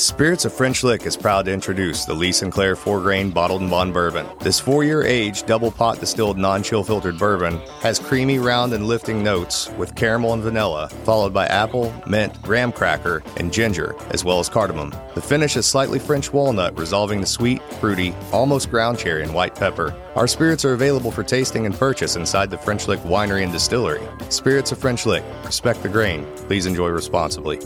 Spirits of French Lick is proud to introduce the Lee Sinclair 4 grain bottled and bond bourbon. This four year aged, double pot distilled, non chill filtered bourbon has creamy, round, and lifting notes with caramel and vanilla, followed by apple, mint, graham cracker, and ginger, as well as cardamom. The finish is slightly French walnut, resolving the sweet, fruity, almost ground cherry, and white pepper. Our spirits are available for tasting and purchase inside the French Lick Winery and Distillery. Spirits of French Lick. Respect the grain. Please enjoy responsibly.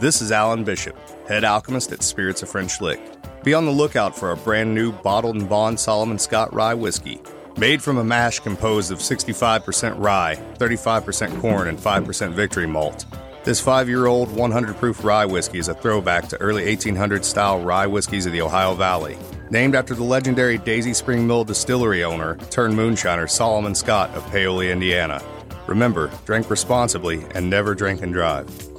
This is Alan Bishop, head alchemist at Spirits of French Lick. Be on the lookout for our brand new bottled and bond Solomon Scott rye whiskey. Made from a mash composed of 65% rye, 35% corn, and 5% victory malt. This five year old 100 proof rye whiskey is a throwback to early 1800 style rye whiskeys of the Ohio Valley. Named after the legendary Daisy Spring Mill distillery owner turned moonshiner Solomon Scott of Paoli, Indiana. Remember, drink responsibly and never drink and drive.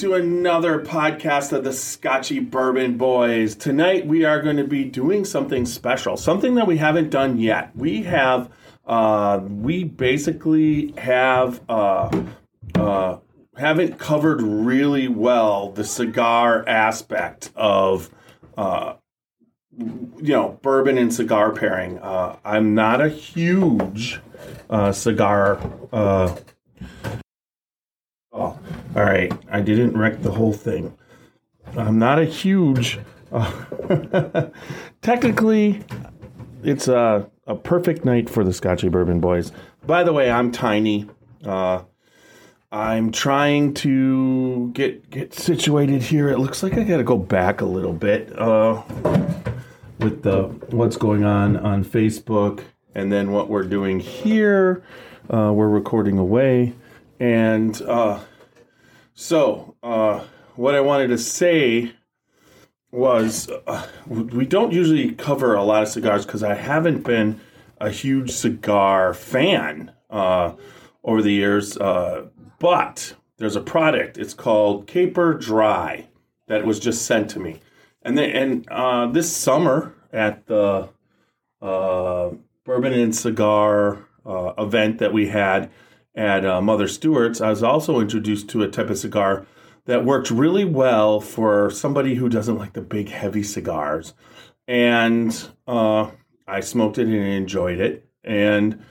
To another podcast of the Scotchy Bourbon Boys. Tonight we are going to be doing something special, something that we haven't done yet. We have, uh, we basically have, uh, uh, haven't covered really well the cigar aspect of, uh, you know, bourbon and cigar pairing. Uh, I'm not a huge uh, cigar. Uh, all right. I didn't wreck the whole thing. I'm not a huge. Uh, technically, it's a, a perfect night for the Scotchy Bourbon Boys. By the way, I'm tiny. Uh, I'm trying to get get situated here. It looks like I got to go back a little bit uh, with the what's going on on Facebook, and then what we're doing here. Uh, we're recording away. And uh, so, uh, what I wanted to say was uh, we don't usually cover a lot of cigars because I haven't been a huge cigar fan uh, over the years. Uh, but there's a product, it's called Caper Dry, that was just sent to me. And, they, and uh, this summer at the uh, Bourbon and Cigar event that we had at uh, Mother Stewart's, I was also introduced to a type of cigar that worked really well for somebody who doesn't like the big, heavy cigars. And uh, I smoked it and enjoyed it. And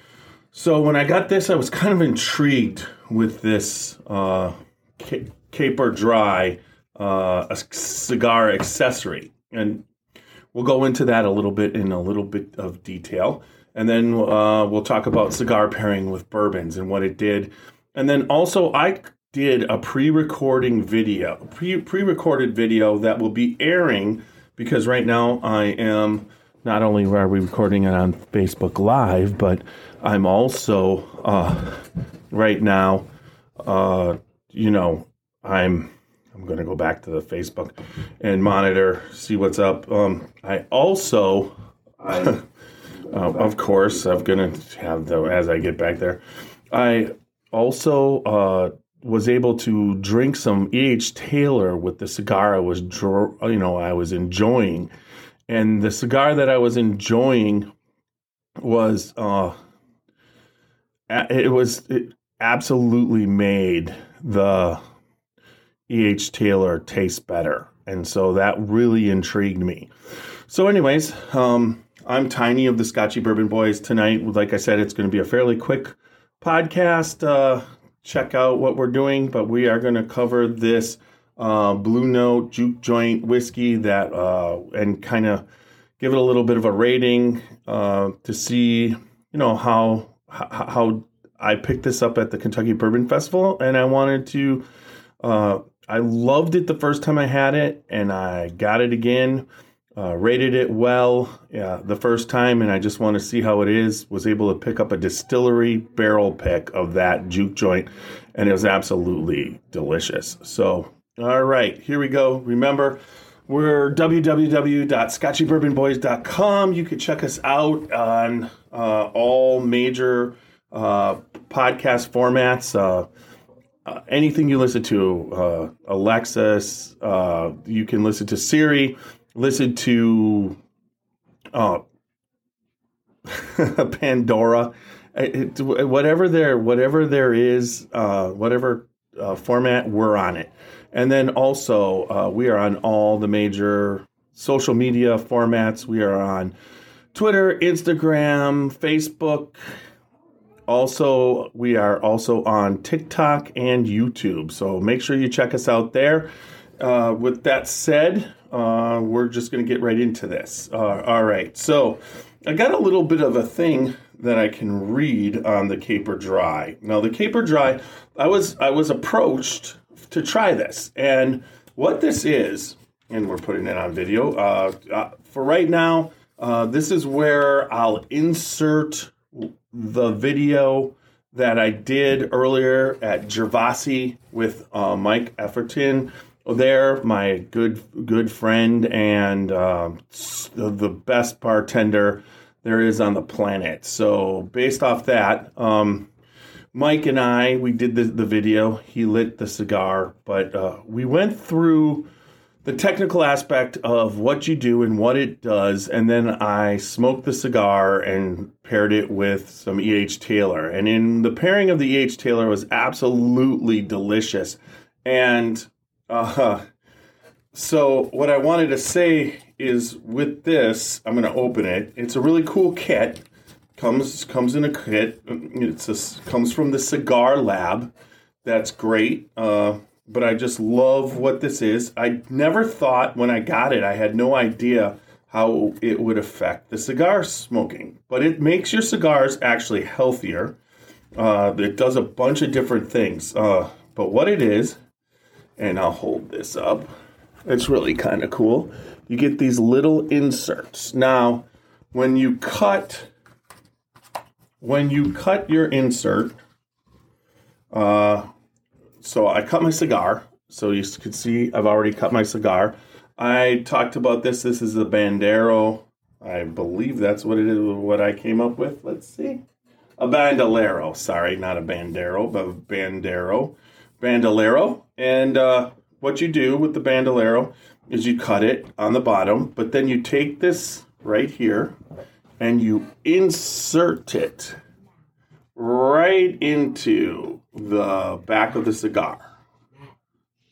so when I got this, I was kind of intrigued with this uh, Ca- Caper Dry uh, cigar accessory. And we'll go into that a little bit in a little bit of detail and then uh, we'll talk about cigar pairing with bourbons and what it did. And then also, I did a pre-recording video, pre pre-recorded video that will be airing because right now I am not only are we recording it on Facebook Live, but I'm also uh, right now, uh, you know, I'm I'm going to go back to the Facebook and monitor, see what's up. Um, I also. Uh, of course, I'm gonna have the as I get back there. I also uh, was able to drink some E.H. Taylor with the cigar I was, you know, I was enjoying, and the cigar that I was enjoying was, uh, it was it absolutely made the E.H. Taylor tastes better, and so that really intrigued me. So, anyways, um, I'm Tiny of the Scotchy Bourbon Boys. Tonight, like I said, it's going to be a fairly quick podcast. Uh, check out what we're doing, but we are going to cover this uh, Blue Note Juke Joint whiskey that uh, and kind of give it a little bit of a rating uh, to see, you know, how how I picked this up at the Kentucky Bourbon Festival, and I wanted to. Uh, I loved it the first time I had it, and I got it again. Uh, rated it well yeah, the first time, and I just want to see how it is. Was able to pick up a distillery barrel pick of that juke joint, and it was absolutely delicious. So, all right, here we go. Remember, we're www.scotchybourbonboys.com. You can check us out on uh, all major uh, podcast formats. Uh, uh, anything you listen to, uh, Alexis, uh, you can listen to Siri, listen to uh, Pandora, it, whatever there, whatever there is, uh, whatever uh, format, we're on it. And then also, we are on all the major social media formats. We are on Twitter, Instagram, Facebook, also, we are also on TikTok and YouTube. So make sure you check us out there. Uh, with that said, uh, we're just going to get right into this. Uh, all right. So I got a little bit of a thing that I can read on the Caper Dry. Now, the Caper Dry, I was I was approached to try this, and what this is, and we're putting it on video. Uh, uh, for right now, uh, this is where I'll insert the video that I did earlier at Gervasi with uh, Mike Efferton. There, my good good friend and uh, the best bartender there is on the planet. So, based off that, um, Mike and I we did the, the video. He lit the cigar, but uh, we went through the technical aspect of what you do and what it does, and then I smoked the cigar and paired it with some E.H. Taylor. And in the pairing of the E.H. Taylor was absolutely delicious. And uh, so, what I wanted to say is with this, I'm going to open it. It's a really cool kit. Comes comes in a kit. It's a, comes from the Cigar Lab. That's great. Uh, but I just love what this is. I never thought when I got it, I had no idea how it would affect the cigar smoking. But it makes your cigars actually healthier. Uh, it does a bunch of different things. Uh, but what it is, and I'll hold this up, it's really kind of cool. You get these little inserts. Now, when you cut, when you cut your insert, uh, so I cut my cigar. So you can see I've already cut my cigar. I talked about this. This is a Bandero. I believe that's what it is. What I came up with. Let's see. A Bandolero. Sorry, not a Bandero, but Bandero. Bandolero. And uh, what you do with the Bandolero is you cut it on the bottom, but then you take this right here and you insert it right into the back of the cigar.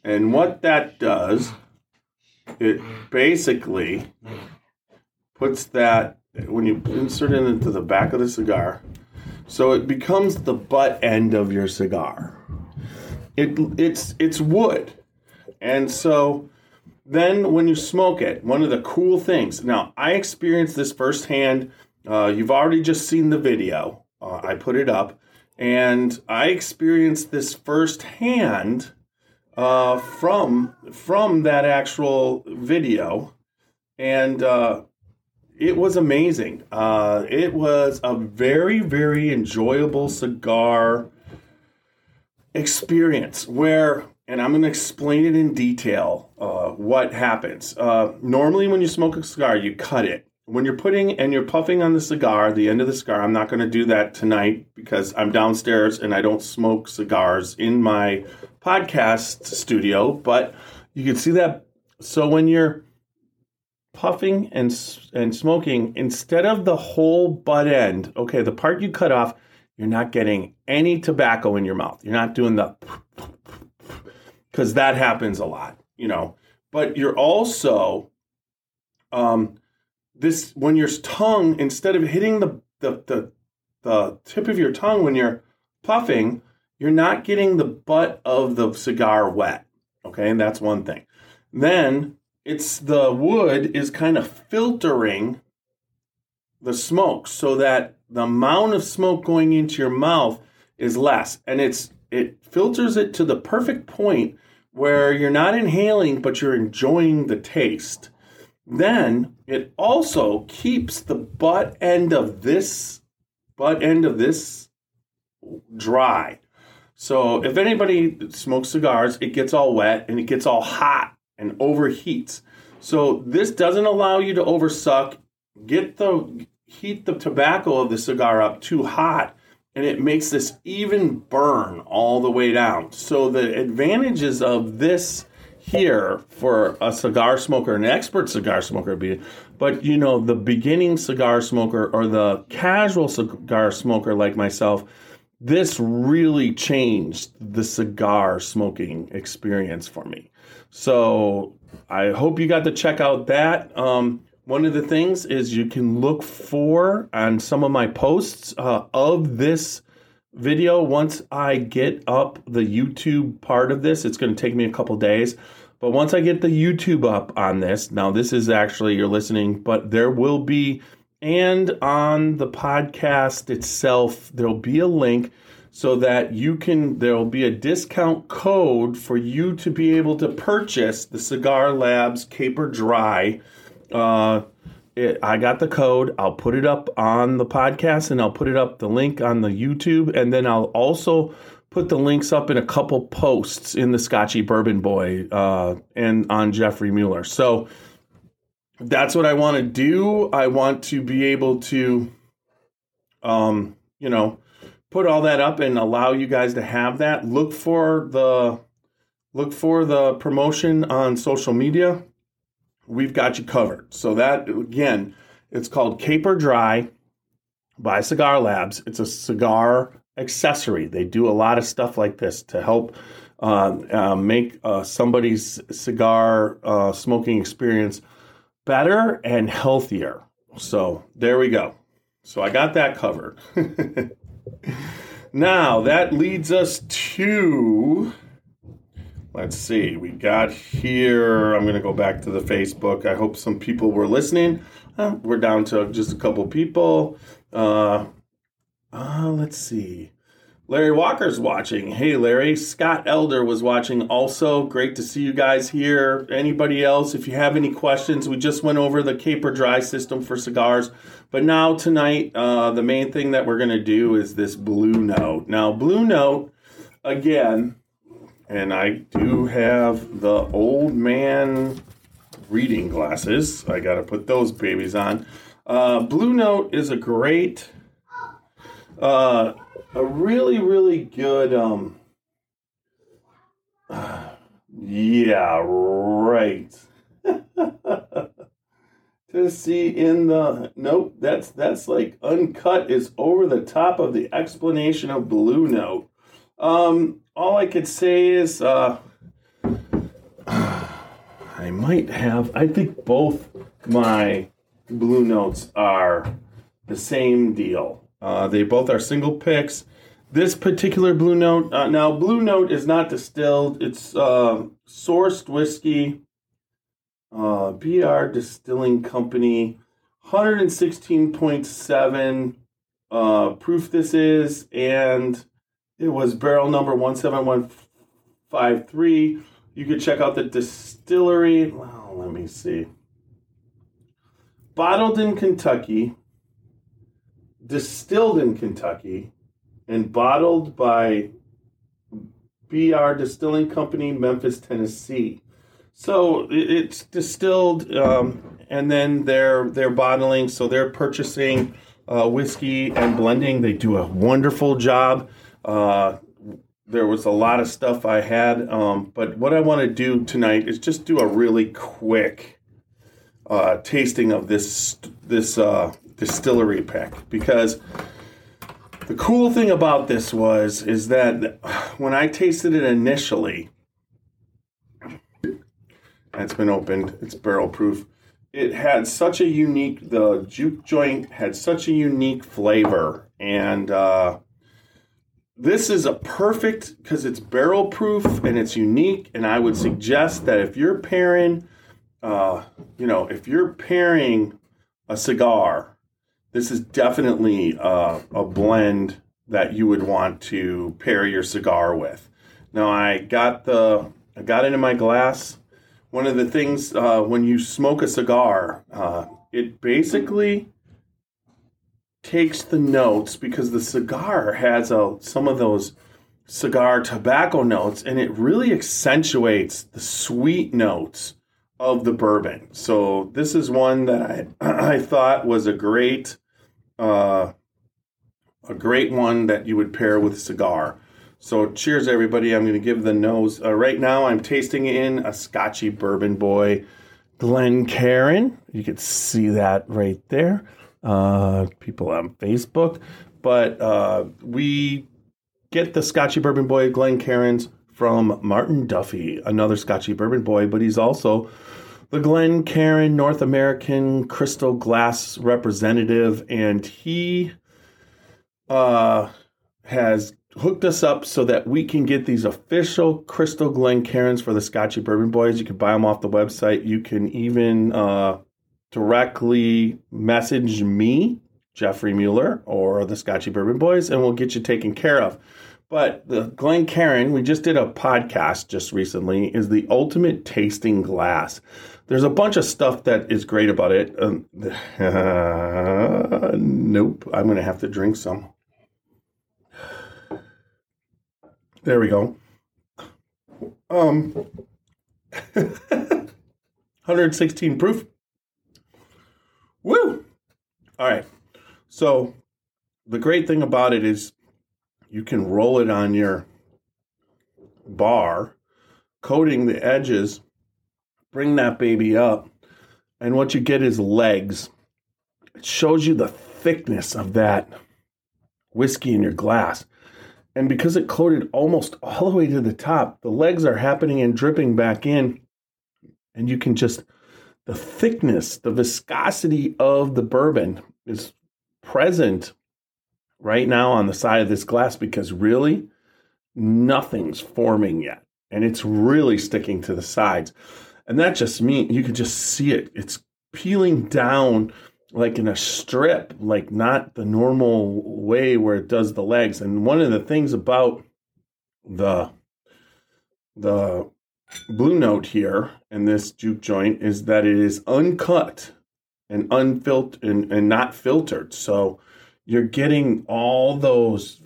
And what that does, it basically puts that, when you insert it into the back of the cigar, so it becomes the butt end of your cigar. It, it's, it's wood. And so then when you smoke it, one of the cool things, now I experienced this firsthand. Uh, you've already just seen the video. Uh, I put it up. And I experienced this firsthand uh, from from that actual video, and uh, it was amazing. Uh, it was a very very enjoyable cigar experience where and I'm going to explain it in detail uh, what happens. Uh, normally, when you smoke a cigar, you cut it when you're putting and you're puffing on the cigar, the end of the cigar, I'm not going to do that tonight because I'm downstairs and I don't smoke cigars in my podcast studio. But you can see that. So when you're puffing and and smoking, instead of the whole butt end, okay, the part you cut off, you're not getting any tobacco in your mouth. You're not doing the because that happens a lot, you know. But you're also um, this when your tongue instead of hitting the the the, the tip of your tongue when you're puffing, you're not getting the butt of the cigar wet. Okay, and that's one thing. Then it's the wood is kind of filtering the smoke so that the amount of smoke going into your mouth is less and it's it filters it to the perfect point where you're not inhaling but you're enjoying the taste then it also keeps the butt end of this butt end of this dry so if anybody smokes cigars it gets all wet and it gets all hot and overheats so this doesn't allow you to oversuck get the heat the tobacco of the cigar up too hot and it makes this even burn all the way down. So the advantages of this here for a cigar smoker, an expert cigar smoker, be but you know the beginning cigar smoker or the casual cigar smoker like myself, this really changed the cigar smoking experience for me. So I hope you got to check out that. Um, one of the things is you can look for on some of my posts uh, of this video. Once I get up the YouTube part of this, it's going to take me a couple days. But once I get the YouTube up on this, now this is actually you're listening, but there will be, and on the podcast itself, there'll be a link so that you can, there'll be a discount code for you to be able to purchase the Cigar Labs Caper Dry uh, it, I got the code. I'll put it up on the podcast and I'll put it up the link on the YouTube. And then I'll also put the links up in a couple posts in the Scotchy Bourbon Boy uh, and on Jeffrey Mueller. So that's what I want to do. I want to be able to, um, you know, put all that up and allow you guys to have that. Look for the look for the promotion on social media we've got you covered. So that again, it's called Caper Dry by Cigar Labs. It's a cigar accessory. They do a lot of stuff like this to help uh, uh, make uh, somebody's cigar uh, smoking experience better and healthier. So there we go. So I got that covered. now that leads us to let's see, we got here. I'm going to go back to the Facebook. I hope some people were listening. Uh, we're down to just a couple people. Uh, uh, let's see. Larry Walker's watching. Hey, Larry. Scott Elder was watching also. Great to see you guys here. Anybody else, if you have any questions, we just went over the Caper Dry system for cigars. But now, tonight, uh, the main thing that we're going to do is this Blue Note. Now, Blue Note, again, and I do have the old man reading glasses. I got to put those babies on. Uh, Blue Note is a great, uh, a really, really good. Um, yeah, right. to see in the nope, that's that's like uncut is over the top of the explanation of Blue Note. Um, all I could say is uh, I might have. I think both my blue notes are the same deal. Uh, they both are single picks. This particular blue note, uh, now blue note is not distilled. It's uh, sourced whiskey. Uh, BR Distilling Company, 116.7 uh, proof this is, and it was barrel number 17153. You could check out the distillery. Well, let me see. Bottled in Kentucky, distilled in Kentucky, and bottled by BR Distilling Company, Memphis, Tennessee. So it's distilled, um, and then they're they're bottling. So they're purchasing uh, whiskey and blending. They do a wonderful job. Uh, there was a lot of stuff I had, um, but what I want to do tonight is just do a really quick uh, tasting of this this uh, distillery pack because the cool thing about this was is that when I tasted it initially, it's been opened, it's barrel proof. it had such a unique the juke joint had such a unique flavor and uh, this is a perfect because it's barrel proof and it's unique and i would suggest that if you're pairing uh, you know if you're pairing a cigar this is definitely uh, a blend that you would want to pair your cigar with now i got the i got it in my glass one of the things uh, when you smoke a cigar, uh, it basically takes the notes because the cigar has a, some of those cigar tobacco notes and it really accentuates the sweet notes of the bourbon. So this is one that I I thought was a great uh, a great one that you would pair with a cigar. So cheers, everybody. I'm going to give the nose. Uh, right now, I'm tasting in a Scotchy Bourbon Boy Glen Glencairn. You can see that right there. Uh, people on Facebook. But uh, we get the Scotchy Bourbon Boy Glen Glencairns from Martin Duffy, another Scotchy Bourbon Boy, but he's also the Glencairn North American Crystal Glass representative, and he uh, has hooked us up so that we can get these official Crystal Glencairns for the Scotchy Bourbon Boys. You can buy them off the website. You can even uh, directly message me, Jeffrey Mueller, or the Scotchy Bourbon Boys, and we'll get you taken care of. But the Glencairn, we just did a podcast just recently, is the ultimate tasting glass. There's a bunch of stuff that is great about it. Um, uh, nope, I'm going to have to drink some. There we go. Um, 116 proof. Woo! All right. So the great thing about it is you can roll it on your bar, coating the edges, bring that baby up, and what you get is legs. It shows you the thickness of that whiskey in your glass. And because it coated almost all the way to the top, the legs are happening and dripping back in. And you can just, the thickness, the viscosity of the bourbon is present right now on the side of this glass because really nothing's forming yet. And it's really sticking to the sides. And that just means you can just see it. It's peeling down like in a strip, like not the normal way where it does the legs. And one of the things about the the blue note here in this juke joint is that it is uncut and unfiltered and, and not filtered. So you're getting all those,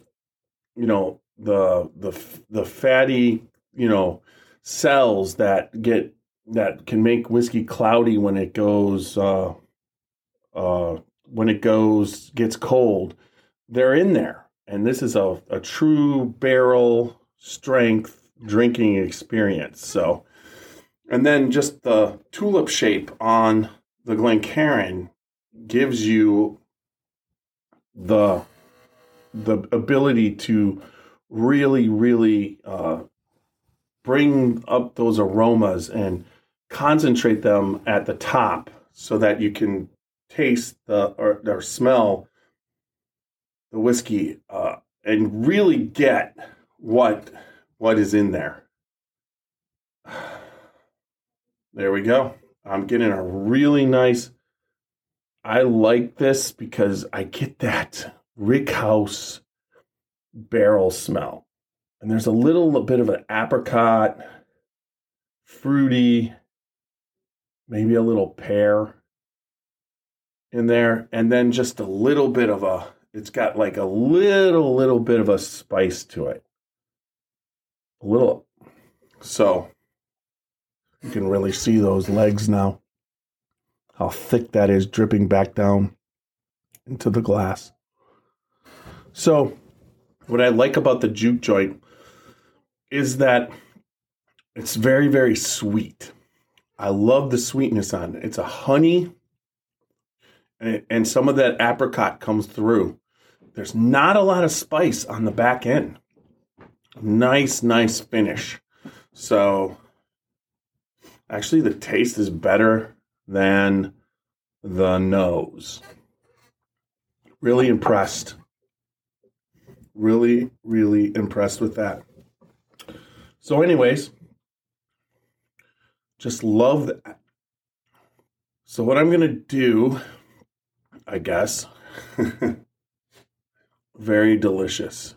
you know, the the the fatty, you know, cells that get that can make whiskey cloudy when it goes uh, uh, when it goes gets cold, they're in there. And this is a, a true barrel strength drinking experience. So, and then just the tulip shape on the Glencairn gives you the the ability to really, really uh, bring up those aromas and concentrate them at the top so that you can taste the or, or smell the whiskey uh, and really get what what is in there. There we go. I'm getting a really nice. I like this because I get that rickhouse barrel smell. And there's a little bit of an apricot, fruity, maybe a little pear in there, and then just a little bit of a. It's got like a little, little bit of a spice to it. A little. So you can really see those legs now. How thick that is dripping back down into the glass. So, what I like about the juke joint is that it's very, very sweet. I love the sweetness on it. It's a honey and, and some of that apricot comes through. There's not a lot of spice on the back end. Nice, nice finish. So, actually, the taste is better than the nose. Really impressed. Really, really impressed with that. So, anyways, just love that. So, what I'm going to do, I guess, very delicious.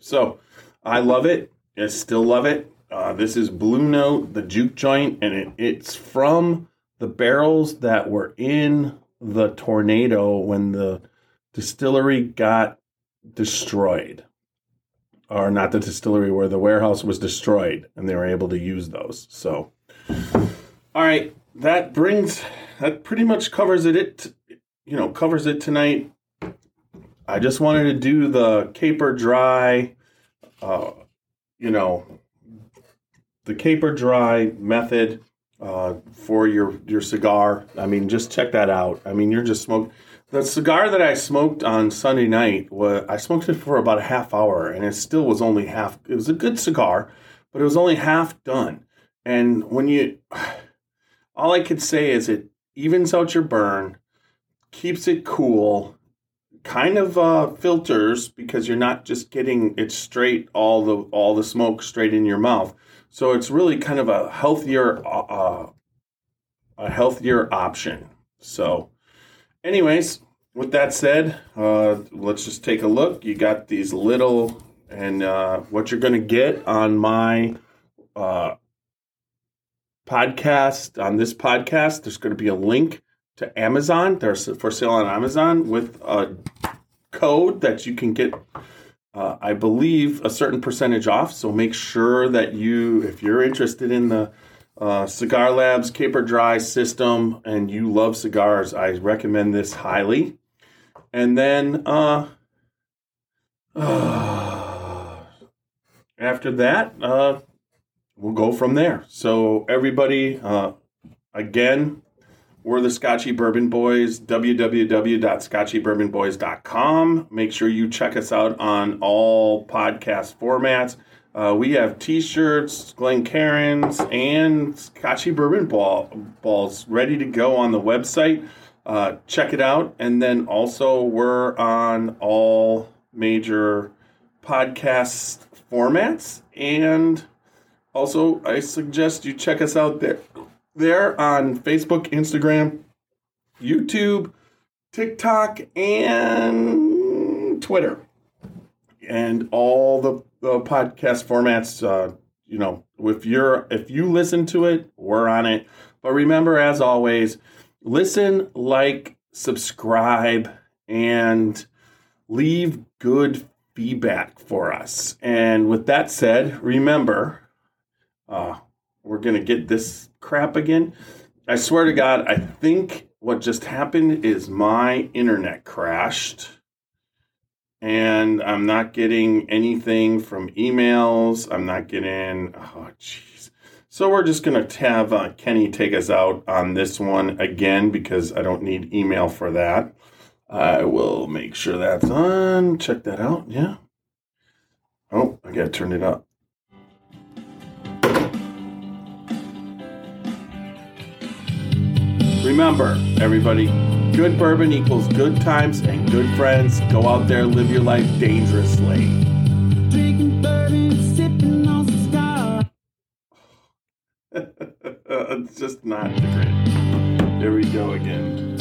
So, I love it. I still love it. Uh, this is Blue Note, the juke joint, and it, it's from the barrels that were in the tornado when the distillery got destroyed. Or not the distillery, where the warehouse was destroyed, and they were able to use those. So, all right, that brings that pretty much covers it. It you know covers it tonight. I just wanted to do the caper dry, uh, you know, the caper dry method uh, for your your cigar. I mean, just check that out. I mean, you're just smoking. The cigar that I smoked on Sunday night was I smoked it for about a half hour, and it still was only half. It was a good cigar, but it was only half done. And when you, all I could say is it evens out your burn, keeps it cool, kind of uh, filters because you're not just getting it straight all the all the smoke straight in your mouth. So it's really kind of a healthier uh, uh, a healthier option. So, anyways, with that said, uh, let's just take a look. You got these little and uh, what you're going to get on my uh, podcast on this podcast. There's going to be a link to Amazon. They're for sale on Amazon with a code that you can get uh, I believe, a certain percentage off. So make sure that you, if you're interested in the uh, Cigar Labs Caper Dry system and you love cigars, I recommend this highly. And then uh, after that, uh, we'll go from there. So everybody, uh, again, we're the Scotchy Bourbon Boys, www.scotchybourbonboys.com. Make sure you check us out on all podcast formats. Uh, we have t-shirts, Glen Glencairns, and Scotchy Bourbon ball, balls ready to go on the website. Uh, check it out. And then also we're on all major podcast formats. And also I suggest you check us out there there on Facebook, Instagram, YouTube, TikTok, and Twitter, and all the, the podcast formats. Uh, you know, if you're if you listen to it, we're on it. But remember, as always, listen, like, subscribe, and leave good feedback for us. And with that said, remember, uh, we're gonna get this crap again. I swear to God, I think what just happened is my internet crashed and I'm not getting anything from emails. I'm not getting, oh, jeez. So we're just going to have uh, Kenny take us out on this one again because I don't need email for that. I will make sure that's on. Check that out. Yeah. Oh, I got to turn it up. Remember, everybody, good bourbon equals good times and good friends. Go out there, live your life dangerously. Drinking bourbon, sipping on cigar. it's just not great. Here we go again.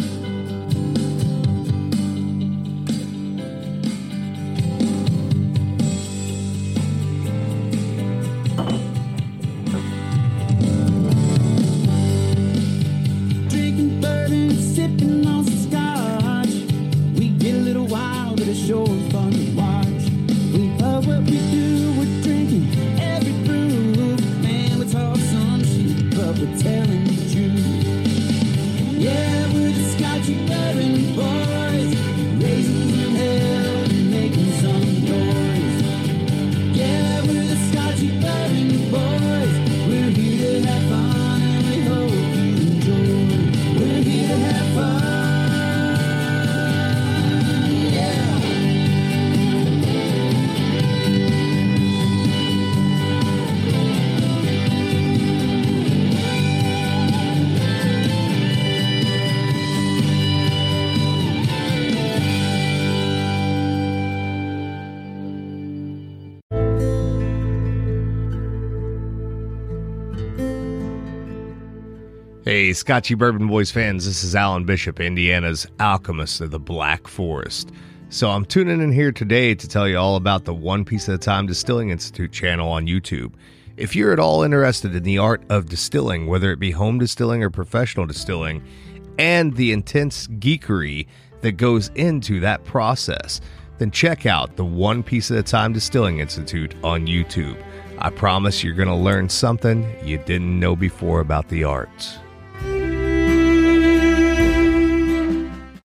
Hey, Scotchy Bourbon Boys fans, this is Alan Bishop, Indiana's alchemist of the Black Forest. So I'm tuning in here today to tell you all about the One Piece at a Time Distilling Institute channel on YouTube. If you're at all interested in the art of distilling, whether it be home distilling or professional distilling, and the intense geekery that goes into that process, then check out the One Piece at a Time Distilling Institute on YouTube. I promise you're going to learn something you didn't know before about the arts.